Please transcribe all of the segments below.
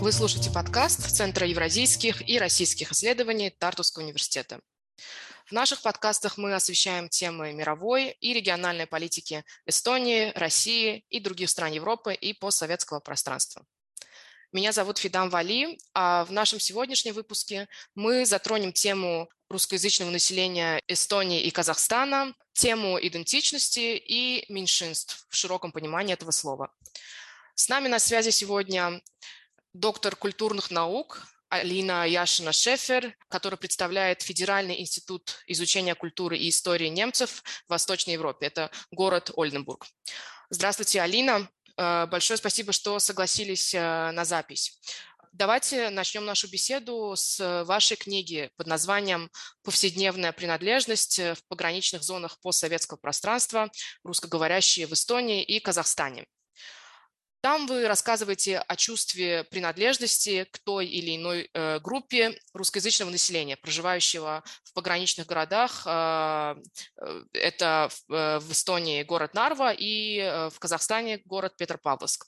Вы слушаете подкаст Центра евразийских и российских исследований Тартусского университета. В наших подкастах мы освещаем темы мировой и региональной политики Эстонии, России и других стран Европы и постсоветского пространства. Меня зовут Фидан Вали, а в нашем сегодняшнем выпуске мы затронем тему русскоязычного населения Эстонии и Казахстана, тему идентичности и меньшинств в широком понимании этого слова. С нами на связи сегодня доктор культурных наук Алина Яшина-Шефер, которая представляет Федеральный институт изучения культуры и истории немцев в Восточной Европе. Это город Ольденбург. Здравствуйте, Алина. Э, большое спасибо, что согласились э, на запись. Давайте начнем нашу беседу с вашей книги под названием «Повседневная принадлежность в пограничных зонах постсоветского пространства, русскоговорящие в Эстонии и Казахстане». Там вы рассказываете о чувстве принадлежности к той или иной э, группе русскоязычного населения, проживающего в пограничных городах. А, э, это в, э, в Эстонии город Нарва и в Казахстане город Петропавловск.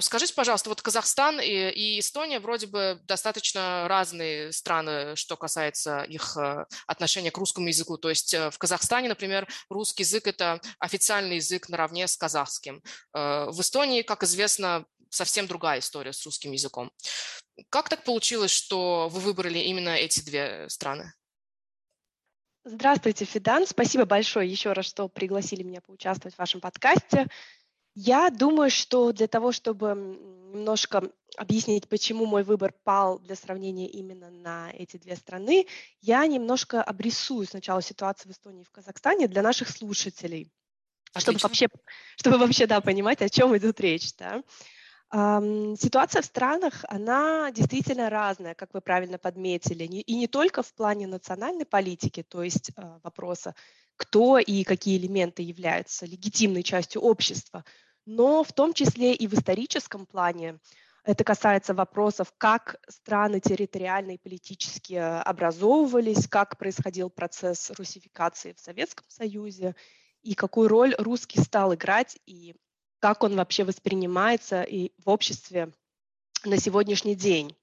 Скажите, пожалуйста, вот Казахстан и, Эстония вроде бы достаточно разные страны, что касается их э, отношения к русскому языку. То есть э, в Казахстане, например, русский язык – это официальный язык наравне с казахским. Э, в Эстонии, как известно, совсем другая история с русским языком. Как так получилось, что вы выбрали именно эти две страны? Здравствуйте, Фидан. Спасибо большое еще раз, что пригласили меня поучаствовать в вашем подкасте. Я думаю, что для того, чтобы немножко объяснить, почему мой выбор пал для сравнения именно на эти две страны, я немножко обрисую сначала ситуацию в Эстонии и в Казахстане для наших слушателей, чтобы вообще, чтобы вообще да, понимать, о чем идет речь. Да. Ситуация в странах, она действительно разная, как вы правильно подметили, и не только в плане национальной политики, то есть а, вопроса, кто и какие элементы являются легитимной частью общества, но в том числе и в историческом плане. Это касается вопросов, как страны территориально и политически образовывались, как происходил процесс русификации в Советском Союзе, и какую роль русский стал играть, и как он вообще воспринимается и в обществе на сегодняшний день.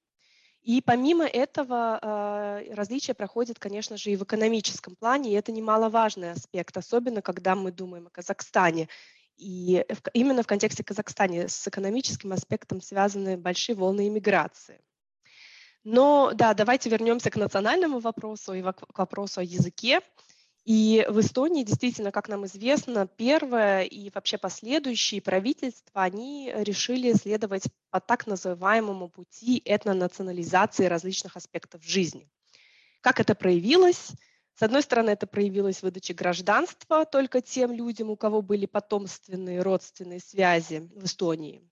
И помимо этого э, различия проходят, конечно же, и в экономическом плане, и это немаловажный аспект, особенно когда мы думаем о Казахстане. И именно в контексте Казахстана с экономическим аспектом связаны большие волны иммиграции. Но да, давайте вернемся к национальному вопросу и к вопросу о языке. И в Эстонии действительно, как нам известно, первое и вообще последующие правительства, они решили следовать по так называемому пути этнонационализации различных аспектов жизни. Как это проявилось? С одной стороны, это проявилось в выдаче гражданства только тем людям, у кого были потомственные родственные связи в Эстонии.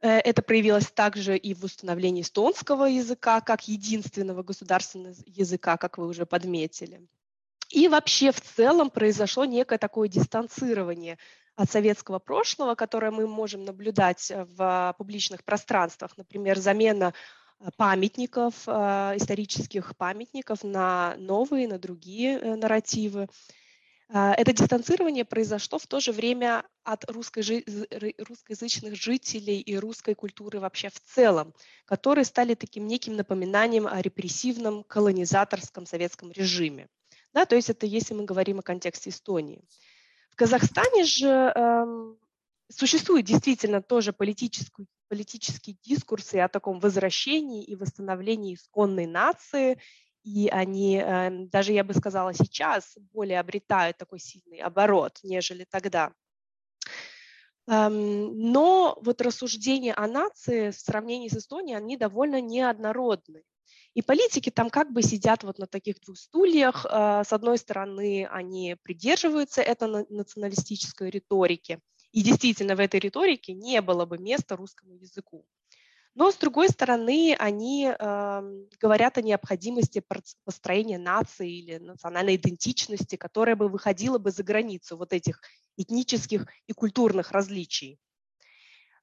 Э, это проявилось также и в установлении эстонского языка как единственного государственного языка, как вы уже подметили. И вообще в целом произошло некое такое дистанцирование от советского прошлого, которое мы можем наблюдать в публичных пространствах. Например, замена Э, памятников, э, исторических памятников на новые, на другие э, нарративы. Это дистанцирование произошло в то же время от русскоязычных жителей и русской культуры вообще в целом, которые стали таким неким напоминанием о репрессивном колонизаторском советском режиме. Да, то есть это если мы говорим о контексте Эстонии. В Казахстане же эм, существует действительно тоже политический, политические дискурсы о таком возвращении и восстановлении исконной нации, и они, эм, даже я бы сказала, сейчас более обретают такой сильный оборот, нежели тогда. Эм, но вот рассуждения о нации в сравнении с Эстонией, они довольно неоднородны. И политики там как бы сидят вот на таких двух стульях. Э, с одной стороны, они придерживаются этой националистической риторики – и действительно в этой риторике не было бы места русскому языку. Но, с другой стороны, они э, говорят о необходимости построения нации или национальной идентичности, которая бы выходила бы за границу вот этих этнических и культурных различий.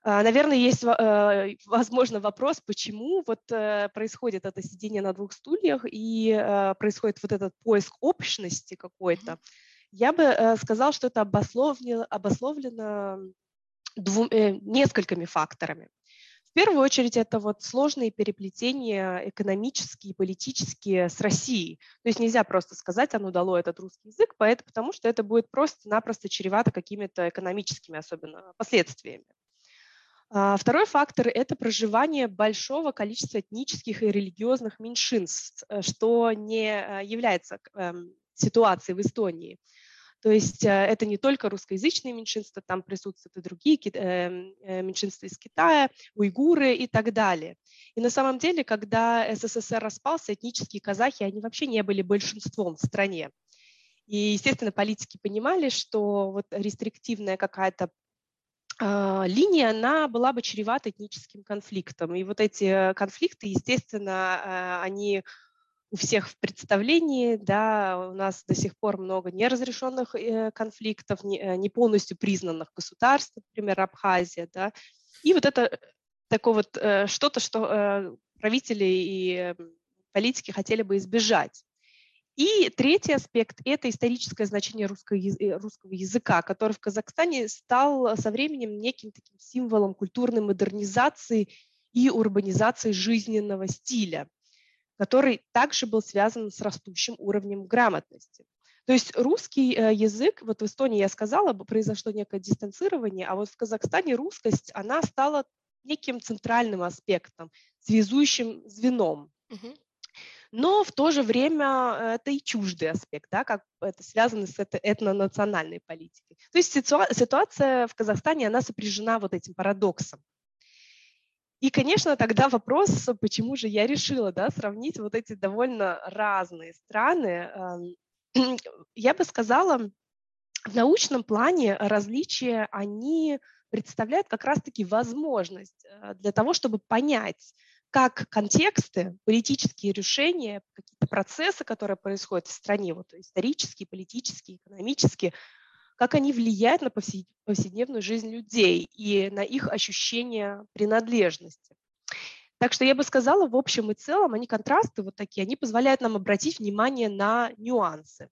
Наверное, есть, э, возможно, вопрос, почему вот э, происходит это сидение на двух стульях и э, происходит вот этот поиск общности какой-то. Я бы сказал, что это обусловлено, обусловлено двум, несколькими факторами. В первую очередь это вот сложные переплетения экономические политические с Россией. То есть нельзя просто сказать, оно дало этот русский язык, поэтому, потому что это будет просто-напросто чревато какими-то экономическими особенно последствиями. А, второй фактор – это проживание большого количества этнических и религиозных меньшинств, э, что не э, является эм, ситуацией в Эстонии. То есть э, это не только русскоязычные меньшинства, там присутствуют и другие эм, меньшинства из Китая, уйгуры и так далее. И на самом деле, когда СССР распался, этнические казахи, они вообще не были большинством в стране. И, естественно, политики понимали, что вот рестриктивная какая-то а, линия, она была бы чревата этническим конфликтом. И вот эти конфликты, естественно, они у всех в представлении, да, у нас до сих пор много неразрешенных э, конфликтов, не, э, не полностью признанных государств, например, Абхазия, да, и вот это такое вот э, что-то, что правители и политики хотели бы избежать. И третий аспект – это историческое значение русского, э, русского языка, который в Казахстане стал со временем неким таким символом культурной модернизации и урбанизации жизненного стиля, который также был связан с растущим уровнем грамотности. То есть русский э, язык, вот в Эстонии я сказала, произошло некое дистанцирование, а вот в Казахстане русскость, она стала неким центральным аспектом, связующим звеном. Угу но в то же время э, это и чуждый аспект, да, как это связано с этой этнонациональной политикой. То есть ситуация в Казахстане, она сопряжена вот этим парадоксом. И, конечно, тогда вопрос, почему же я решила да, сравнить вот эти довольно разные страны. Эм, я бы сказала, в научном плане различия, они представляют как раз-таки возможность э, для того, чтобы понять, как контексты, политические решения, какие-то процессы, которые происходят в стране, вот исторические, политические, экономические, как они влияют на повседневную жизнь людей и на их ощущение принадлежности. Так что я бы сказала, в общем и целом, они контрасты вот такие, они позволяют нам обратить внимание на нюансы.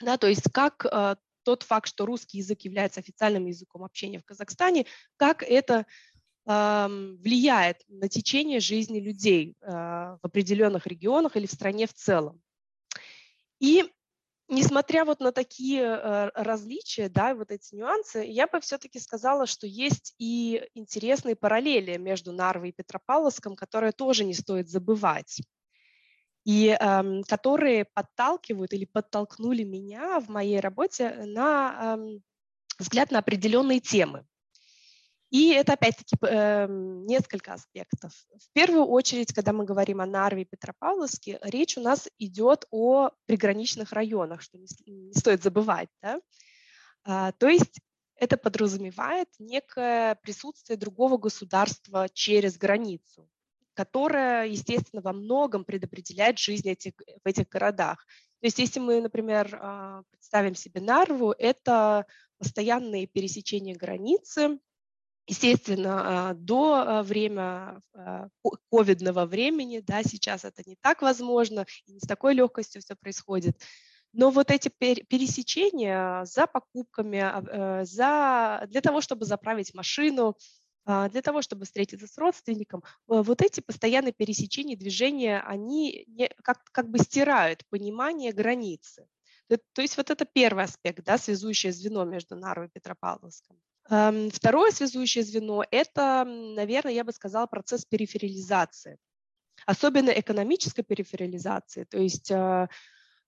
Да, то есть как э, тот факт, что русский язык является официальным языком общения в Казахстане, как это влияет на течение жизни людей а, в определенных регионах или в стране в целом. И несмотря вот на такие э, различия, да, вот эти нюансы, я бы все-таки сказала, что есть и интересные параллели между Нарвой и Петропавловском, которые тоже не стоит забывать, и э, которые подталкивают или подтолкнули меня в моей работе на э, взгляд на определенные темы. И это опять-таки э, несколько аспектов. В первую очередь, когда мы говорим о Нарве и Петропавловске, речь у нас идет о приграничных районах, что не, не стоит забывать. Да? А, то есть это подразумевает некое присутствие другого государства через границу, которое, естественно, во многом предопределяет жизнь этих, в этих городах. То есть если мы, например, а, представим себе Нарву, это постоянные пересечения границы, Естественно, а, до а, время а, ковидного времени, да, сейчас это не так возможно, и не с такой легкостью все происходит. Но вот эти пересечения за покупками, э, за, для того, чтобы заправить машину, для того, чтобы встретиться с родственником, вот эти постоянные пересечения, движения, они как, как бы стирают понимание границы. То есть вот это первый аспект, да, связующее звено между Нарвой и Петропавловском. Эм, второе связующее звено – это, наверное, я бы сказала, процесс периферализации, особенно экономической периферализации. То есть э, э,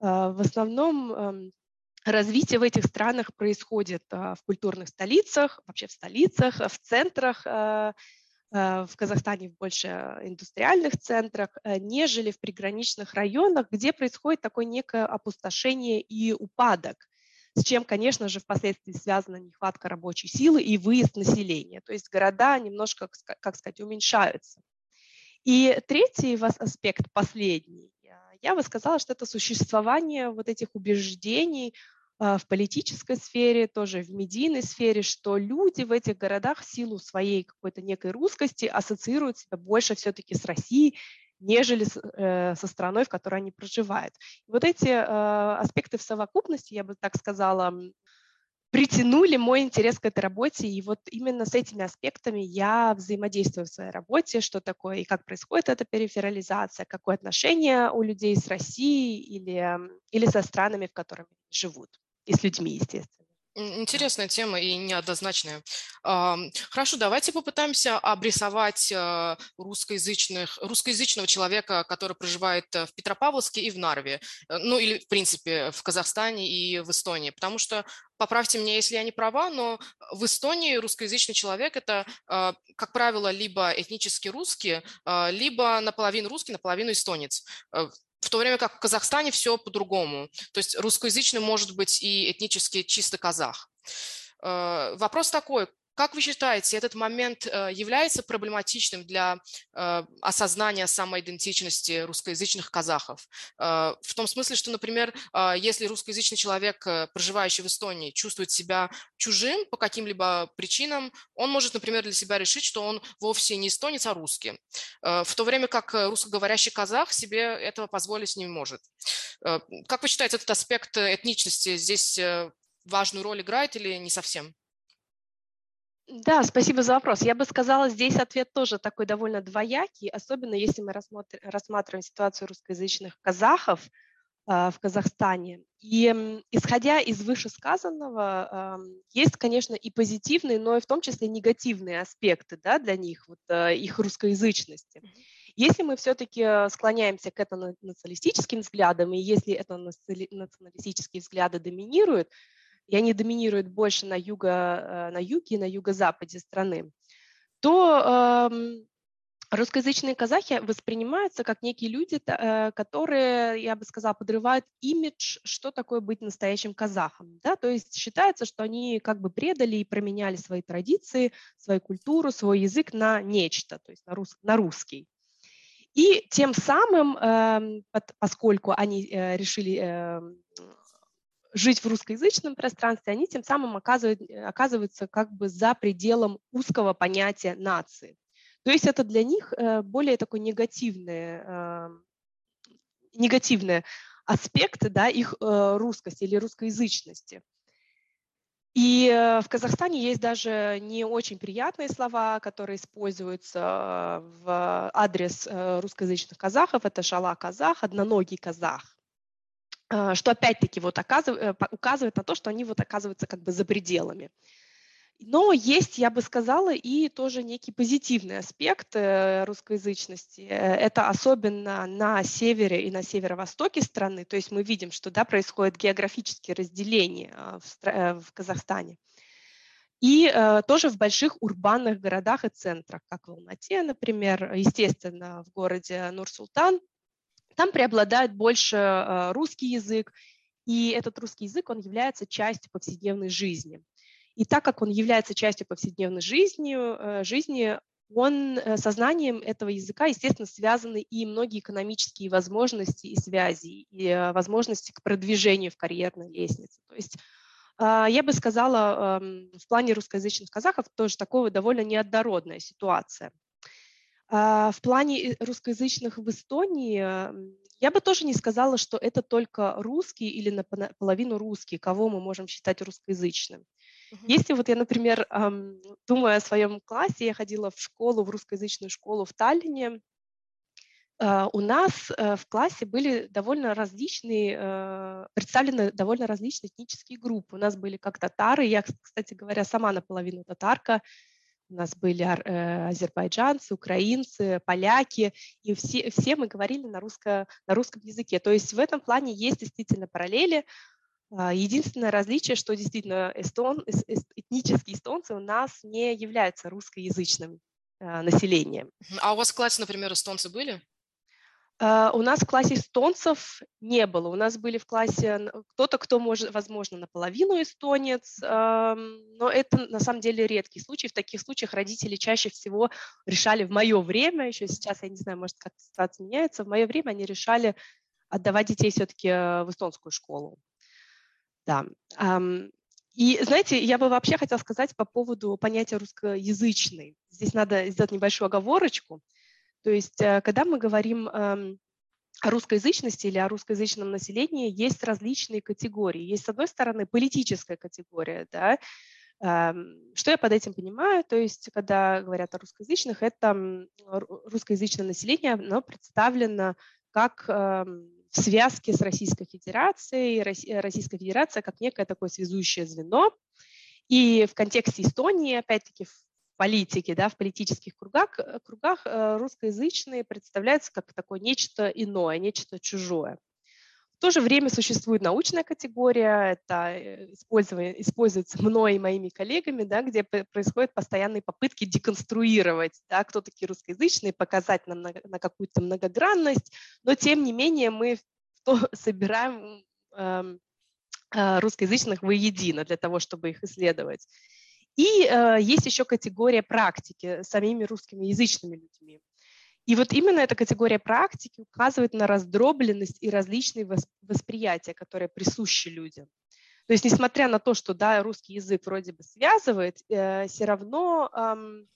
в основном эм, развитие в этих странах происходит э, в культурных столицах, вообще в столицах, в центрах, в Казахстане в больше индустриальных центрах, нежели в приграничных районах, где происходит такое некое опустошение и упадок с чем, конечно же, впоследствии связана нехватка рабочей силы и выезд населения. То есть города немножко, как сказать, уменьшаются. И третий аспект, последний, я бы сказала, что это существование вот этих убеждений в политической сфере, тоже в медийной сфере, что люди в этих городах в силу своей какой-то некой русскости ассоциируют себя больше все-таки с Россией, нежели э, со страной, в которой они проживают. Вот эти э, аспекты в совокупности, я бы так сказала, притянули мой интерес к этой работе, и вот именно с этими аспектами я взаимодействую в своей работе, что такое и как происходит эта периферализация, какое отношение у людей с Россией или, или со странами, в которых живут, и с людьми, естественно. Интересная тема и неоднозначная. Хорошо, давайте попытаемся обрисовать э, русскоязычных, русскоязычного человека, который проживает э, в Петропавловске и в Нарве, э, ну или, в принципе, в Казахстане и в Эстонии, потому что поправьте меня, если я не права, но в Эстонии русскоязычный человек – это, как правило, либо этнически русский, либо наполовину русский, наполовину эстонец в то время как в Казахстане все по-другому. То есть русскоязычный может быть и этнически чисто казах. Э, вопрос такой, как вы считаете, этот момент э, является проблематичным для э, осознания самоидентичности русскоязычных казахов? Э, в том смысле, что, например, если русскоязычный человек, проживающий в Эстонии, чувствует себя чужим по каким-либо причинам, он может, например, для себя решить, что он вовсе не эстонец, а русский. В то время как русскоговорящий казах себе этого позволить не может. Как вы считаете, этот аспект этничности здесь важную роль играет или не совсем? Да, спасибо за вопрос. Я бы сказала, здесь ответ тоже такой довольно двоякий, особенно если мы рассмотр- рассматриваем ситуацию русскоязычных казахов э, в Казахстане. И э, исходя из вышесказанного, э, есть, конечно, и позитивные, но и в том числе негативные аспекты да, для них, вот, э, их русскоязычности. Если мы все-таки склоняемся к этнонационалистическим взглядам, и если этнонационалистические взгляды доминируют, и они доминируют больше на, юго, э, на юге и на юго-западе страны, то э, русскоязычные казахи воспринимаются как некие люди, э, которые, я бы сказала, подрывают имидж, что такое быть настоящим казахом. Да? То есть считается, что они как бы предали и променяли свои традиции, свою культуру, свой язык на нечто, то есть на, рус, на русский. И тем самым, э, поскольку они э, решили э, жить в русскоязычном пространстве, они тем самым оказывают, оказываются как бы за пределом узкого понятия нации. То есть это для них э, более такой негативный, э, негативный аспект да, их э, русскости или русскоязычности. И в Казахстане есть даже не очень приятные слова, которые используются в адрес русскоязычных казахов. Это шала казах, одноногий казах. А, что опять-таки вот оказыв, указывает на то, что они вот оказываются как бы за пределами. Но есть, я бы сказала, и тоже некий позитивный аспект э, русскоязычности. Э, это особенно на севере и на северо-востоке страны. То есть мы видим, что да, происходит географические разделения в, э, в Казахстане. И э, тоже в больших урбанных городах и центрах, как в Алмате, например, естественно, в городе Нур-Султан, там преобладает больше э, русский язык, и этот русский язык, он является частью повседневной жизни. И так как он является частью повседневной жизни, э, жизни он э, сознанием этого языка, естественно, связаны и многие экономические возможности и связи, и возможности к продвижению в карьерной лестнице. То есть я бы сказала, эм, в плане русскоязычных казахов тоже такого довольно неоднородная ситуация. А, в плане русскоязычных в Эстонии я бы тоже не сказала, что это только русский или наполовину русский, кого мы можем считать русскоязычным. Uh-huh. Если вот я, например, думаю о своем классе, я ходила в школу, в русскоязычную школу в Таллине, а, у нас э, в классе были довольно различные, э, представлены довольно различные этнические группы. У нас были как татары, я, кстати говоря, сама наполовину татарка, у нас были э, азербайджанцы, украинцы, поляки, и все, все мы говорили на, русско, на русском языке. То есть в этом плане есть действительно параллели. А, единственное различие, что действительно эстон, этнические эстонцы у нас не являются русскоязычным э, населением. А у вас в классе, например, эстонцы были? Uh, у нас в классе эстонцев не было. У нас были в классе кто-то, кто может, возможно, наполовину эстонец, но это на самом деле редкий случай. В таких случаях родители чаще всего решали в мое время, еще сейчас, я не знаю, может, как ситуация меняется, в мое время они решали отдавать детей все-таки э, в эстонскую школу. Да. И, знаете, я бы вообще хотела сказать по поводу понятия русскоязычный. Здесь надо сделать небольшую оговорочку. То есть, э, когда мы говорим эм, о русскоязычности или о русскоязычном населении, есть различные категории. Есть, с одной стороны, политическая категория, да, эм, что я под этим понимаю? То есть, когда говорят о русскоязычных, это русскоязычное население, оно представлено как эм, в связке с Российской Федерацией, Российская Федерация как некое такое связующее звено. И в контексте Эстонии, опять-таки, политике, да, в политических кругах, э, кругах э, русскоязычные представляются как такое нечто иное, нечто чужое. В то же время существует научная категория, это э, используется мной и моими коллегами, да, где происходят постоянные попытки деконструировать, да, кто такие русскоязычные, показать нам на, на какую-то многогранность, но тем не менее мы собираем э, э, русскоязычных воедино для того, чтобы их исследовать. И э, есть еще категория практики самими русскими язычными людьми. И вот именно эта категория практики указывает на раздробленность и различные восприятия, которые присущи людям. То есть, несмотря на то, что да, русский язык вроде бы связывает, э, все равно эм,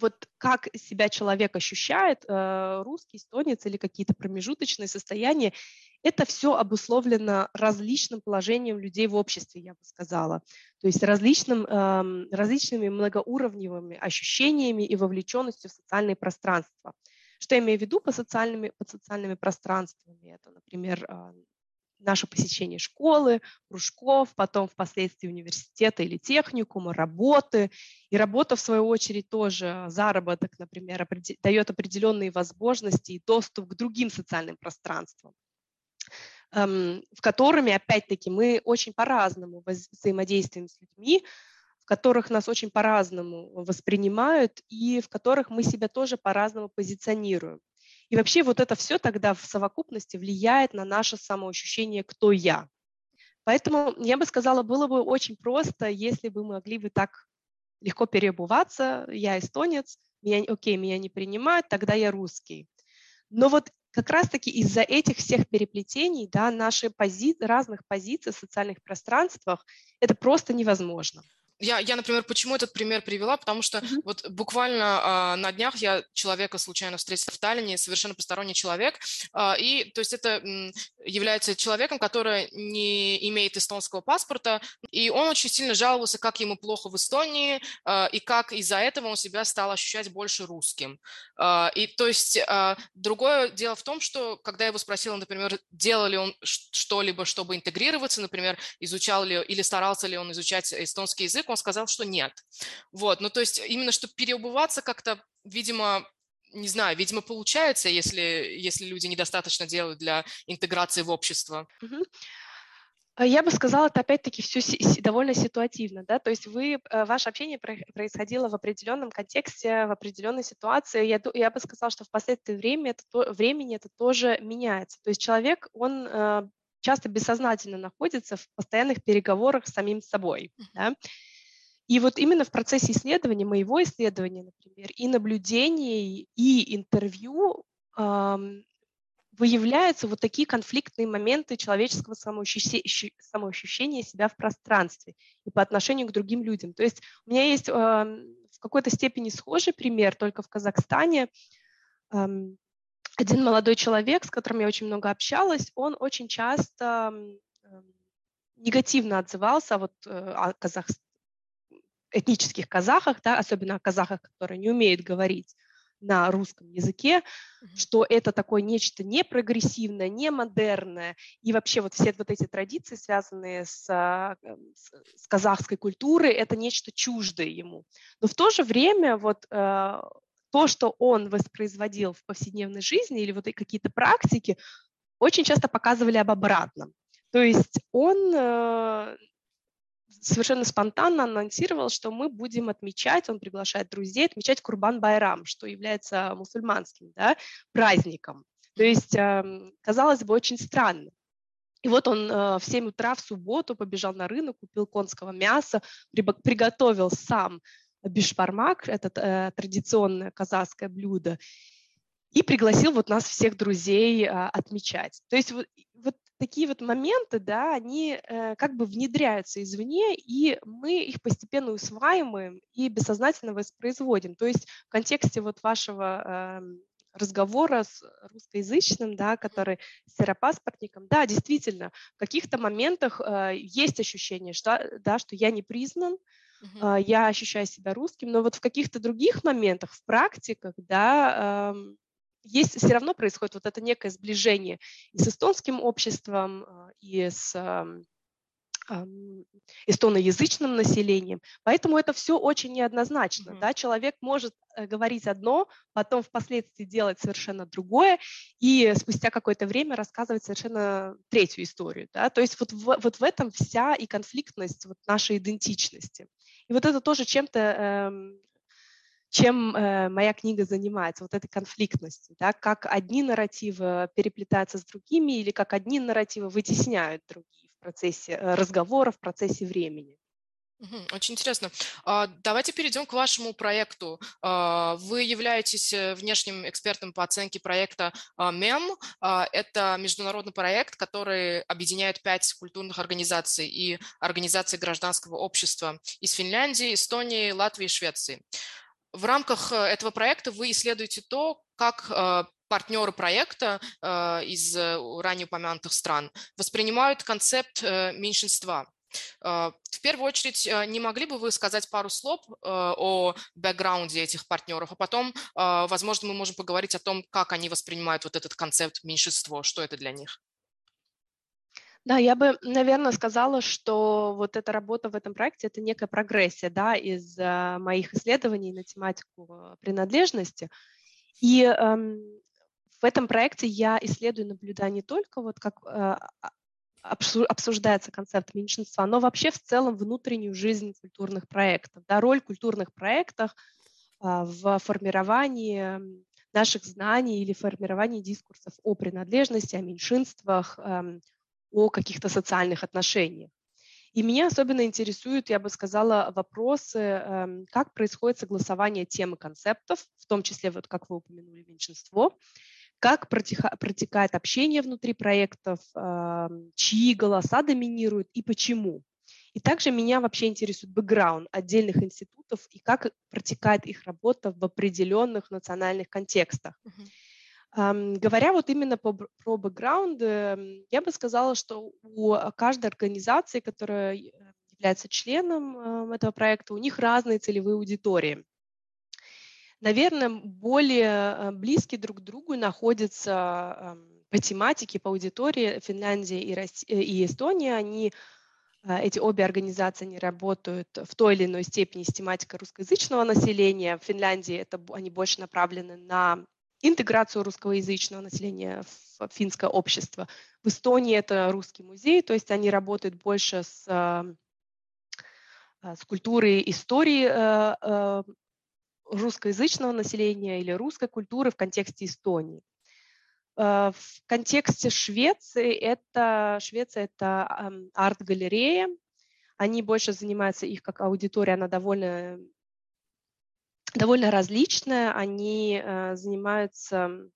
вот как себя человек ощущает, э, русский, эстонец или какие-то промежуточные состояния, это все обусловлено различным положением людей в обществе, я бы сказала. То есть различным, эм, различными многоуровневыми ощущениями и вовлеченностью в социальные пространства. Что я имею в виду по социальными, под социальными пространствами? Это, например, э, наше посещение школы, кружков, потом впоследствии университета или техникума, работы. И работа, в свою очередь, тоже заработок, например, дает определенные возможности и доступ к другим социальным пространствам. Эм, в которыми, опять-таки, мы очень по-разному взаимодействуем с людьми, в которых нас очень по-разному воспринимают и в которых мы себя тоже по-разному позиционируем. И вообще вот это все тогда в совокупности влияет на наше самоощущение «кто я?». Поэтому я бы сказала, было бы очень просто, если бы мы могли бы так легко переобуваться. Я эстонец, меня, окей, меня не принимают, тогда я русский. Но вот как раз-таки из-за этих всех переплетений, да, наши пози... разных позиций в социальных пространствах, это просто невозможно. Я, я, например, почему этот пример привела? Потому что mm-hmm. вот буквально а, на днях я человека случайно встретила в Таллине, совершенно посторонний человек, а, и то есть это м, является человеком, который не имеет эстонского паспорта, и он очень сильно жаловался, как ему плохо в Эстонии, а, и как из-за этого он себя стал ощущать больше русским. А, и то есть а, другое дело в том, что когда я его спросила, например, делал ли он что-либо, чтобы интегрироваться, например, изучал ли или старался ли он изучать эстонский язык, человек, он сказал, что нет. Вот, ну то есть именно, что переобуваться как-то, видимо, не знаю, видимо, получается, если, если люди недостаточно делают для интеграции в общество. Я бы сказала, это опять-таки все довольно ситуативно, да, то есть вы, э, ваше общение происходило в определенном контексте, в определенной ситуации. Я, я бы сказала, что в последнее время это, то, времени это тоже меняется. То есть человек, он э, часто бессознательно находится в постоянных переговорах с самим собой, да, и вот именно в процессе исследования, моего исследования, например, и наблюдений, и интервью выявляются вот такие конфликтные моменты человеческого самоощущения, себя в пространстве и по отношению к другим людям. То есть у меня есть в какой-то степени схожий пример, только в Казахстане. Один молодой человек, с которым я очень много общалась, он очень часто негативно отзывался вот, э, о Казахстане этнических казахах, да, особенно о казахах, которые не умеют говорить на русском языке, mm-hmm. что это такое нечто не прогрессивное, не модерное, и вообще вот все вот эти традиции, связанные с, а, с, с казахской культурой, это нечто чуждое ему. Но в то же время вот э, то, что он воспроизводил в повседневной жизни или вот какие-то практики, очень часто показывали об обратном. То есть он э, совершенно спонтанно анонсировал, что мы будем отмечать, он приглашает друзей, отмечать Курбан-Байрам, что является мусульманским да, праздником. То есть, эм, казалось бы, очень странно. И вот он э, в 7 утра в субботу побежал на рынок, купил конского мяса, приготовил сам бишпармак, это э, традиционное казахское блюдо, и пригласил вот нас всех друзей а, отмечать. То есть вот, вот такие вот моменты, да, они э, как бы внедряются извне, и мы их постепенно усваиваем и бессознательно воспроизводим. То есть в контексте вот вашего э, разговора с русскоязычным, да, который с серопаспортником, да, действительно, в каких-то моментах э, есть ощущение, что, да, что я не признан, э, я ощущаю себя русским, но вот в каких-то других моментах, в практиках, да, э, есть, все равно происходит вот это некое сближение и с эстонским обществом, э, и с эстоноязычным населением. Поэтому это все очень неоднозначно. Mm-hmm. Да? Человек может э, говорить одно, потом впоследствии делать совершенно другое, и спустя какое-то время рассказывать совершенно третью историю. Да? То есть вот в, вот в этом вся и конфликтность вот нашей идентичности. И вот это тоже чем-то эм, чем э, моя книга занимается, вот этой конфликтностью, да, как одни нарративы переплетаются с другими или как одни нарративы вытесняют другие процессе э, разговора, в процессе времени. Очень интересно. А, давайте перейдем к вашему проекту. А, вы являетесь э, внешним экспертом по оценке проекта МЕМ. А, это международный проект, который объединяет пять культурных организаций и организаций гражданского общества из Финляндии, Эстонии, Латвии и Швеции. В рамках э, этого проекта вы исследуете то, как партнеры проекта э, из э, ранее упомянутых стран воспринимают концепт э, меньшинства. В первую очередь, не могли бы вы сказать пару слов о бэкграунде этих партнеров, а потом, возможно, мы можем поговорить о том, как они воспринимают вот этот концепт меньшинство, что это для них? Да, я бы, наверное, сказала, что вот эта работа в этом проекте – это некая прогрессия да, из моих исследований на тематику принадлежности. И эм, в этом проекте я исследую, наблюдаю только вот как э, обсуждается концепт меньшинства, но вообще в целом внутреннюю жизнь культурных проектов, да, роль культурных проектов а, в формировании наших знаний или формировании дискурсов о принадлежности, о меньшинствах, эм, о каких-то социальных отношениях. И меня особенно интересуют, я бы сказала, вопросы, эм, как происходит согласование темы концептов, в том числе, вот как вы упомянули, меньшинство, как протекает общение внутри проектов, чьи голоса доминируют и почему. И также меня вообще интересует бэкграунд отдельных институтов и как протекает их работа в определенных национальных контекстах. Uh-huh. Говоря вот именно по, про бэкграунд, эм, я бы сказала, что у каждой организации, которая является членом этого проекта, у них разные целевые аудитории наверное, более э, близкие друг к другу находятся по тематике, по аудитории Финляндия и, Россия, и Эстония. Они, э, эти обе организации они работают в той или иной степени с тематикой русскоязычного населения. В Финляндии это, они больше направлены на интеграцию русскоязычного населения в финское общество. В Эстонии это русский музей, то есть они работают больше с, э, с культурой истории русскоязычного населения или русской культуры в контексте Эстонии. Э, в контексте Швеции это, Швеция это арт-галерея. Они больше занимаются, их как аудитория, она довольно, довольно различная. Они э, занимаются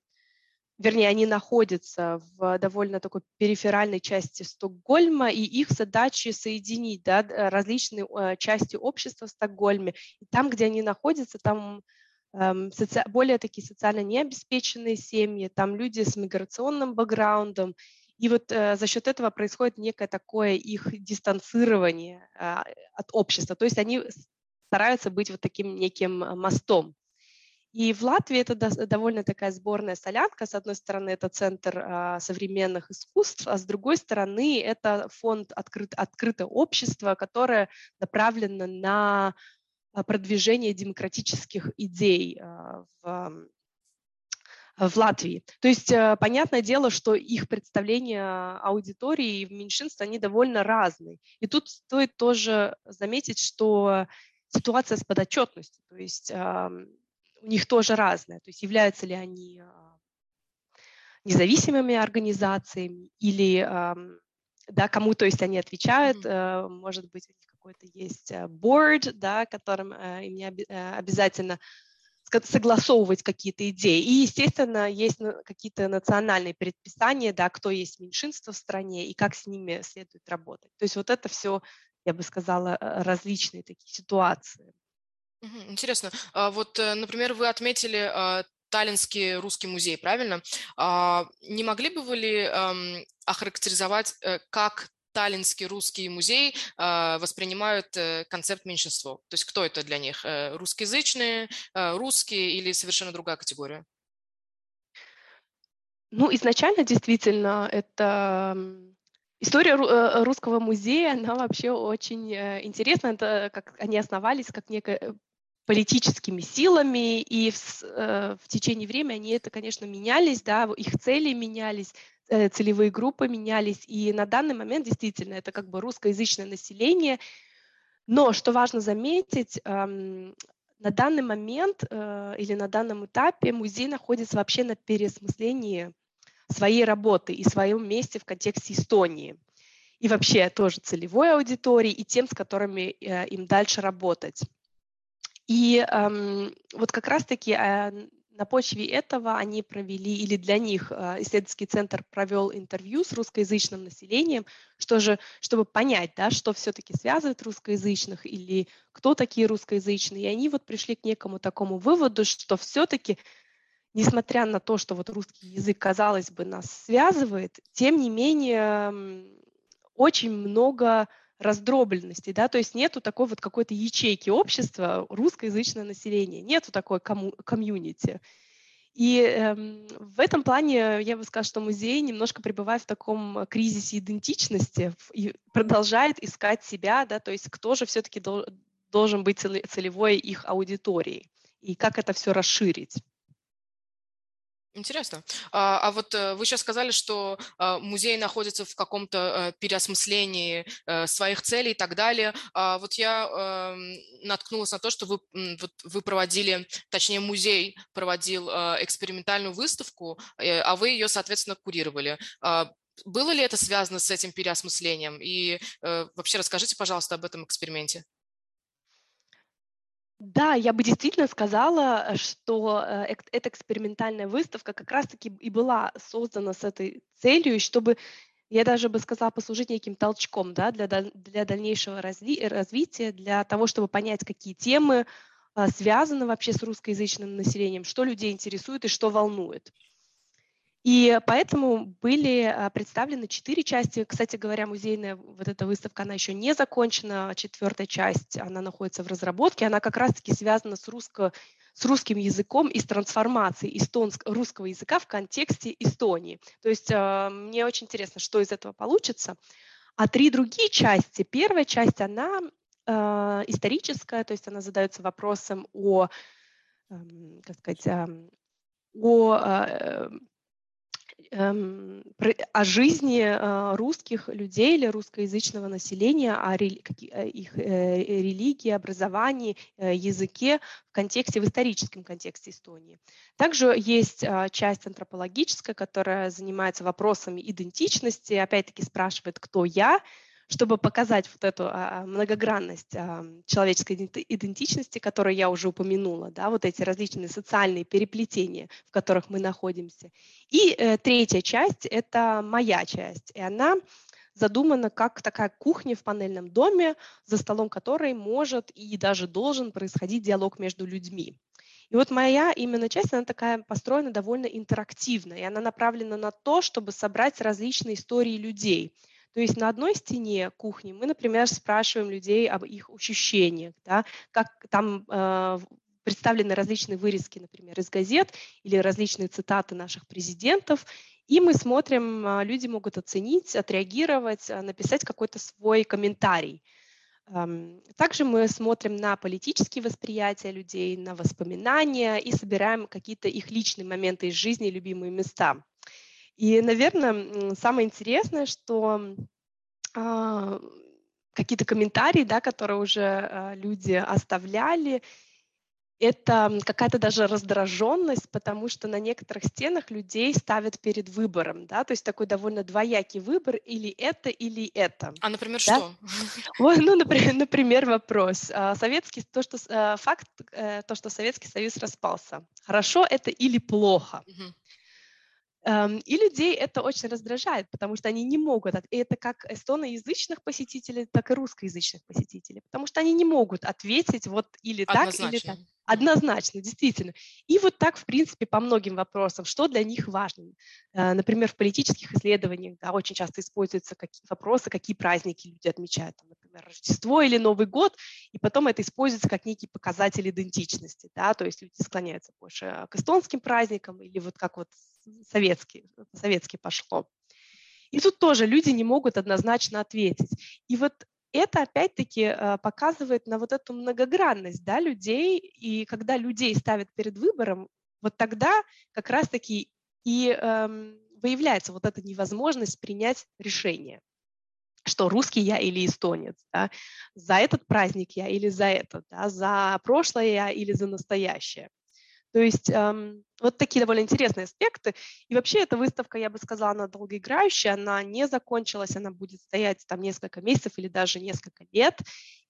вернее, они находятся в довольно такой периферальной части Стокгольма, и их задача соединить да, различные э, части общества в Стокгольме. И там, где они находятся, там эм, соци... более такие социально необеспеченные семьи, там люди с миграционным бэкграундом, и вот э, за счет этого происходит некое такое их дистанцирование э, от общества. То есть они стараются быть вот таким неким мостом и в Латвии это довольно такая сборная солянка. С одной стороны, это Центр а, современных искусств, а с другой стороны, это фонд открыт, «Открытое общество», которое направлено на а, продвижение демократических идей а, в, в Латвии. То есть понятное дело, что их представления аудитории в меньшинстве, они довольно разные. И тут стоит тоже заметить, что ситуация с подотчетностью, то есть у них тоже разное. То есть являются ли они а, независимыми организациями или да, кому, то есть они отвечают, mm-hmm. может быть, у них какой-то есть board, да, которым им не обязательно согласовывать какие-то идеи. И, естественно, есть какие-то национальные предписания, да, кто есть меньшинство в стране и как с ними следует работать. То есть вот это все, я бы сказала, э, различные такие ситуации. Интересно. А вот, э, например, вы отметили а, Таллинский русский музей, правильно? А, не могли бы вы ли охарактеризовать, э, как Таллинский русский музей воспринимают э, концепт меньшинства? То есть кто это для них? Русскоязычные, русские или совершенно другая категория? Ну, изначально действительно это История э, русского музея, она вообще очень э, интересна. Это как они основались как некая э, политическими силами, и в, в течение времени они это, конечно, менялись, да, их цели менялись, целевые группы менялись, и на данный момент действительно это как бы русскоязычное население. Но, что важно заметить, эм, на данный момент или на данном этапе музей находится вообще на переосмыслении своей работы и своем месте в контексте Эстонии. И вообще тоже целевой аудитории и тем, с которыми э, им дальше работать. И эм, вот как раз-таки э, на почве этого они провели, или для них э, исследовательский центр провел интервью с русскоязычным населением, что же, чтобы понять, да, что все-таки связывает русскоязычных или кто такие русскоязычные. И они вот пришли к некому такому выводу, что все-таки несмотря на то, что вот русский язык, казалось бы, нас связывает, тем не менее очень много раздробленности, да, то есть нету такой вот какой-то ячейки общества русскоязычное население, нету такой кому- комьюнити. И эм, в этом плане я бы сказала, что музей немножко пребывает в таком кризисе идентичности и продолжает искать себя, да, то есть кто же все-таки дол- должен быть целевой их аудиторией и как это все расширить. Интересно. А, а вот э, вы сейчас сказали, что а, музей находится в каком-то э, переосмыслении э, своих целей и так далее. А вот я эм, наткнулась на то, что вы, вот вы проводили, точнее музей проводил экспериментальную выставку, а вы ее, соответственно, курировали. Было ли это связано с этим переосмыслением? И вообще расскажите, пожалуйста, об этом эксперименте. Да, я бы действительно сказала, э, что э, эта экспериментальная выставка как раз-таки и была создана с этой целью, чтобы, я даже бы сказала, послужить неким толчком да, для, для дальнейшего разви- развития, для того, чтобы понять, какие темы а, связаны вообще с русскоязычным населением, что людей интересует и что волнует. И поэтому были а, представлены четыре части. Кстати говоря, музейная вот эта выставка, она еще не закончена. Четвертая часть, она находится в разработке. Она как раз-таки связана с, русско, с русским языком и с трансформацией эстонск, русского языка в контексте Эстонии. То есть э, мне очень интересно, что из этого получится. А три другие части. Первая часть, она э, историческая, то есть она задается вопросом о, э, как сказать, э, о э, эм, о жизни э, русских людей или русскоязычного населения, о рели, э, их э, религии, образовании, э, языке в контексте, в историческом контексте Эстонии. Также есть э, часть антропологическая, которая занимается вопросами идентичности, опять-таки спрашивает, кто я, чтобы показать вот эту а, многогранность а, человеческой идентичности, которую я уже упомянула, да, вот эти различные социальные переплетения, в которых мы находимся. И э, третья часть – это моя часть, и она задумана как такая кухня в панельном доме, за столом которой может и даже должен происходить диалог между людьми. И вот моя именно часть, она такая построена довольно интерактивно, и она направлена на то, чтобы собрать различные истории людей – то есть на одной стене кухни мы, например, спрашиваем людей об их ощущениях, да, как там э, представлены различные вырезки, например, из газет или различные цитаты наших президентов, и мы смотрим, э, люди могут оценить, отреагировать, э, написать какой-то свой комментарий. Эм, также мы смотрим на политические восприятия людей, на воспоминания и собираем какие-то их личные моменты из жизни, любимые места. И, наверное, самое интересное, что а, какие-то комментарии, да, которые уже а, люди оставляли, это какая-то даже раздраженность, потому что на некоторых стенах людей ставят перед выбором, да, то есть такой довольно двоякий выбор, или это, или это. А, например, да? что? Ну, например, например, вопрос. А, советский, то, что, э, факт, э, то, что Советский Союз распался. Хорошо это или плохо? Угу. Эм, и людей это очень раздражает, потому что они не могут, и это как эстоноязычных посетителей, так и русскоязычных посетителей, потому что они не могут ответить вот или так, или так. Однозначно, действительно. И вот так, в принципе, по многим вопросам, что для них важно. Э, например, в политических исследованиях да, очень часто используются какие вопросы, какие праздники люди отмечают, например, Рождество или Новый год, и потом это используется как некий показатель идентичности. Да, то есть люди склоняются больше к эстонским праздникам или вот как вот советский, советский пошло. И тут тоже люди не могут однозначно ответить. И вот это опять-таки э, показывает на вот эту многогранность да, людей, и когда людей ставят перед выбором, вот тогда как раз-таки и эм, выявляется вот эта невозможность принять решение, что русский я или эстонец, да, за этот праздник я или за этот, да, за прошлое я или за настоящее. То есть эм, вот такие довольно интересные аспекты. И вообще эта выставка, я бы сказала, она долгоиграющая, она не закончилась, она будет стоять там несколько месяцев или даже несколько лет.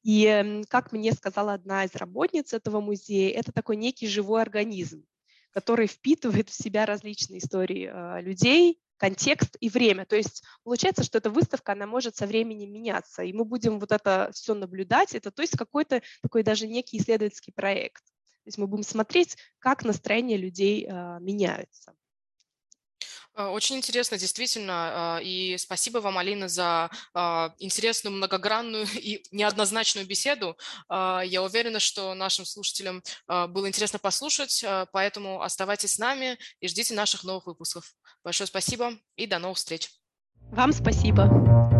И эм, как мне сказала одна из работниц этого музея, это такой некий живой организм, который впитывает в себя различные истории э, людей, контекст и время. То есть получается, что эта выставка, она может со временем меняться, и мы будем вот это все наблюдать. Это то есть какой-то такой даже некий исследовательский проект. То есть мы будем смотреть, как настроение людей э, меняются. Очень интересно, действительно. А, и спасибо вам, Алина, за а, интересную, многогранную и неоднозначную беседу. Я уверена, что нашим слушателям было интересно послушать, поэтому оставайтесь с нами и ждите наших новых выпусков. Большое спасибо и до новых встреч. Вам спасибо.